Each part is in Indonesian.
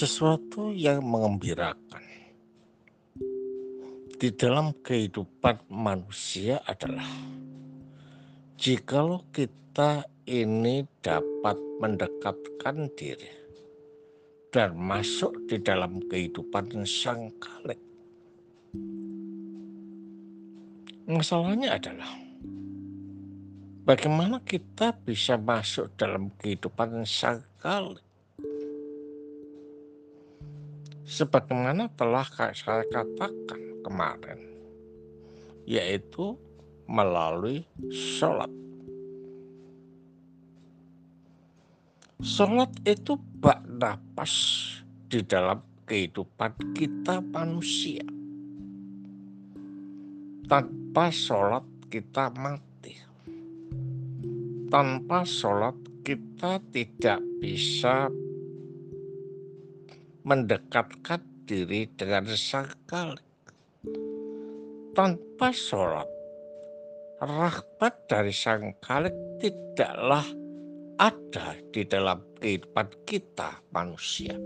sesuatu yang mengembirakan di dalam kehidupan manusia adalah jikalau kita ini dapat mendekatkan diri dan masuk di dalam kehidupan sang kalik. Masalahnya adalah bagaimana kita bisa masuk dalam kehidupan sang kalik sebagaimana telah saya katakan kemarin, yaitu melalui sholat. Sholat itu bak napas di dalam kehidupan kita manusia. Tanpa sholat kita mati. Tanpa sholat kita tidak bisa mendekatkan diri dengan sang kalik. Tanpa sholat, rahmat dari sang kalik tidaklah ada di dalam kehidupan kita manusia.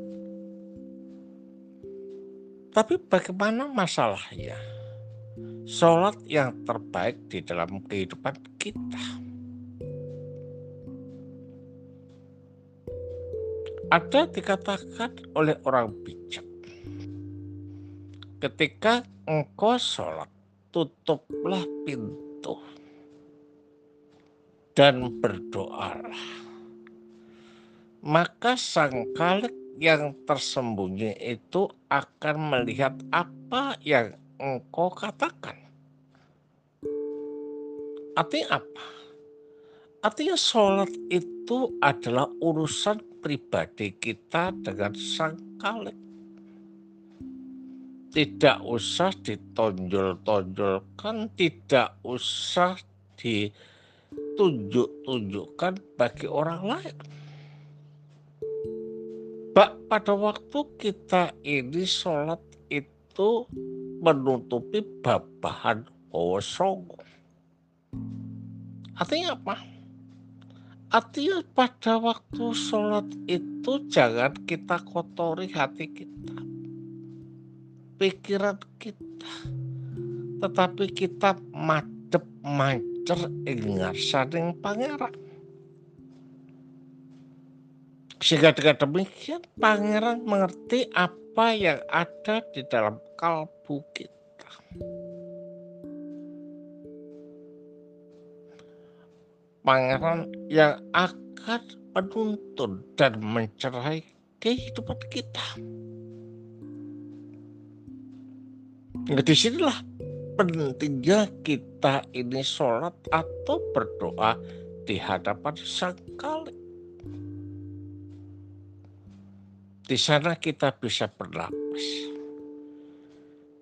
Tapi bagaimana masalahnya? Sholat yang terbaik di dalam kehidupan kita ada dikatakan oleh orang bijak. Ketika engkau sholat, tutuplah pintu dan berdoalah. Maka sang kalik yang tersembunyi itu akan melihat apa yang engkau katakan. Artinya apa? Artinya sholat itu adalah urusan pribadi kita dengan sang kalik. Tidak usah ditonjol-tonjolkan, tidak usah ditunjuk-tunjukkan bagi orang lain. Bak pada waktu kita ini sholat itu menutupi babahan Songo. Artinya apa? Artinya pada waktu sholat itu jangan kita kotori hati kita, pikiran kita, tetapi kita madep mancer ingat saning pangeran. Sehingga dengan demikian pangeran mengerti apa yang ada di dalam kalbu kita. Pangeran yang akan menuntun dan mencerai kehidupan kita. Nah, di sinilah pentingnya kita ini sholat atau berdoa di hadapan sang kalik. Di sana kita bisa berlapis.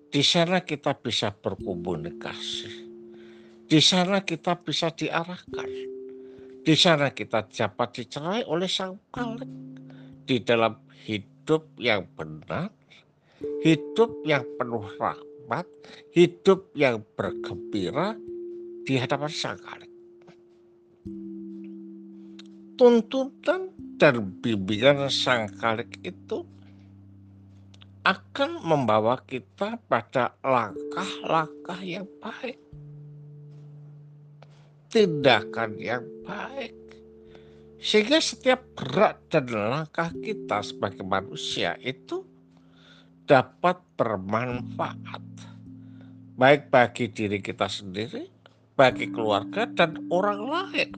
Di sana kita bisa berkomunikasi. Di sana kita bisa diarahkan di sana kita dapat dicerai oleh sang kalik di dalam hidup yang benar, hidup yang penuh rahmat, hidup yang bergembira di hadapan sang kalik. Tuntutan dan bimbingan sang kalik itu akan membawa kita pada langkah-langkah yang baik tindakan yang baik. Sehingga setiap gerak dan langkah kita sebagai manusia itu dapat bermanfaat. Baik bagi diri kita sendiri, bagi keluarga dan orang lain.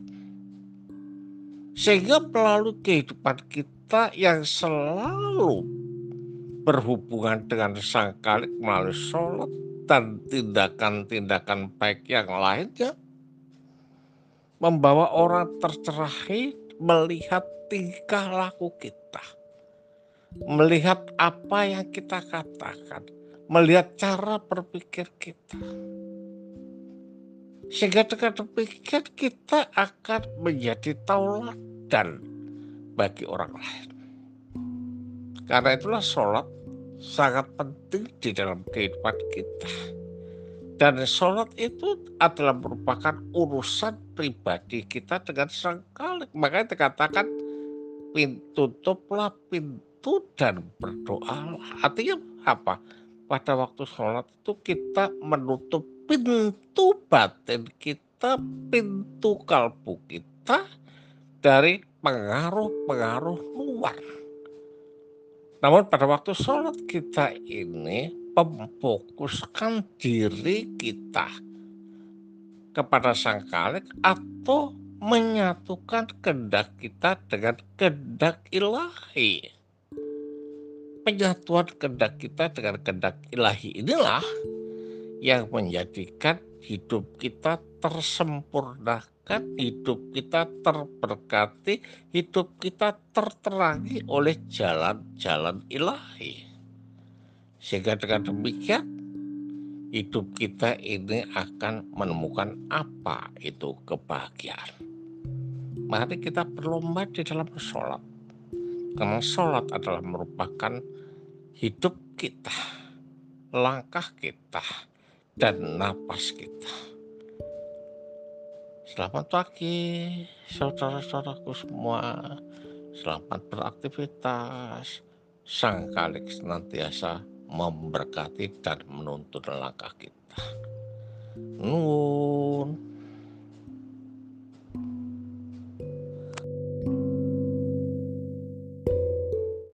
Sehingga melalui kehidupan kita yang selalu berhubungan dengan sang kalik melalui sholat dan tindakan-tindakan baik yang lainnya, membawa orang tercerahi melihat tingkah laku kita, melihat apa yang kita katakan, melihat cara berpikir kita. Sehingga dengan demikian kita akan menjadi tauladan bagi orang lain. Karena itulah sholat sangat penting di dalam kehidupan kita dan sholat itu adalah merupakan urusan pribadi kita dengan sang kalik. Makanya dikatakan pintu tutuplah pintu dan berdoa. Artinya apa? Pada waktu sholat itu kita menutup pintu batin kita, pintu kalbu kita dari pengaruh-pengaruh luar. Namun pada waktu sholat kita ini memfokuskan diri kita kepada Sang Khalik atau menyatukan kehendak kita dengan kehendak ilahi. Penyatuan kehendak kita dengan kehendak ilahi inilah yang menjadikan hidup kita tersempurnakan, hidup kita terberkati, hidup kita terterangi oleh jalan-jalan ilahi. Sehingga dengan demikian hidup kita ini akan menemukan apa itu kebahagiaan. Mari kita berlomba di dalam sholat. Karena sholat adalah merupakan hidup kita, langkah kita, dan napas kita. Selamat pagi saudara-saudaraku semua. Selamat beraktivitas. Sang Kalik senantiasa memberkati dan menuntun langkah kita. Nun.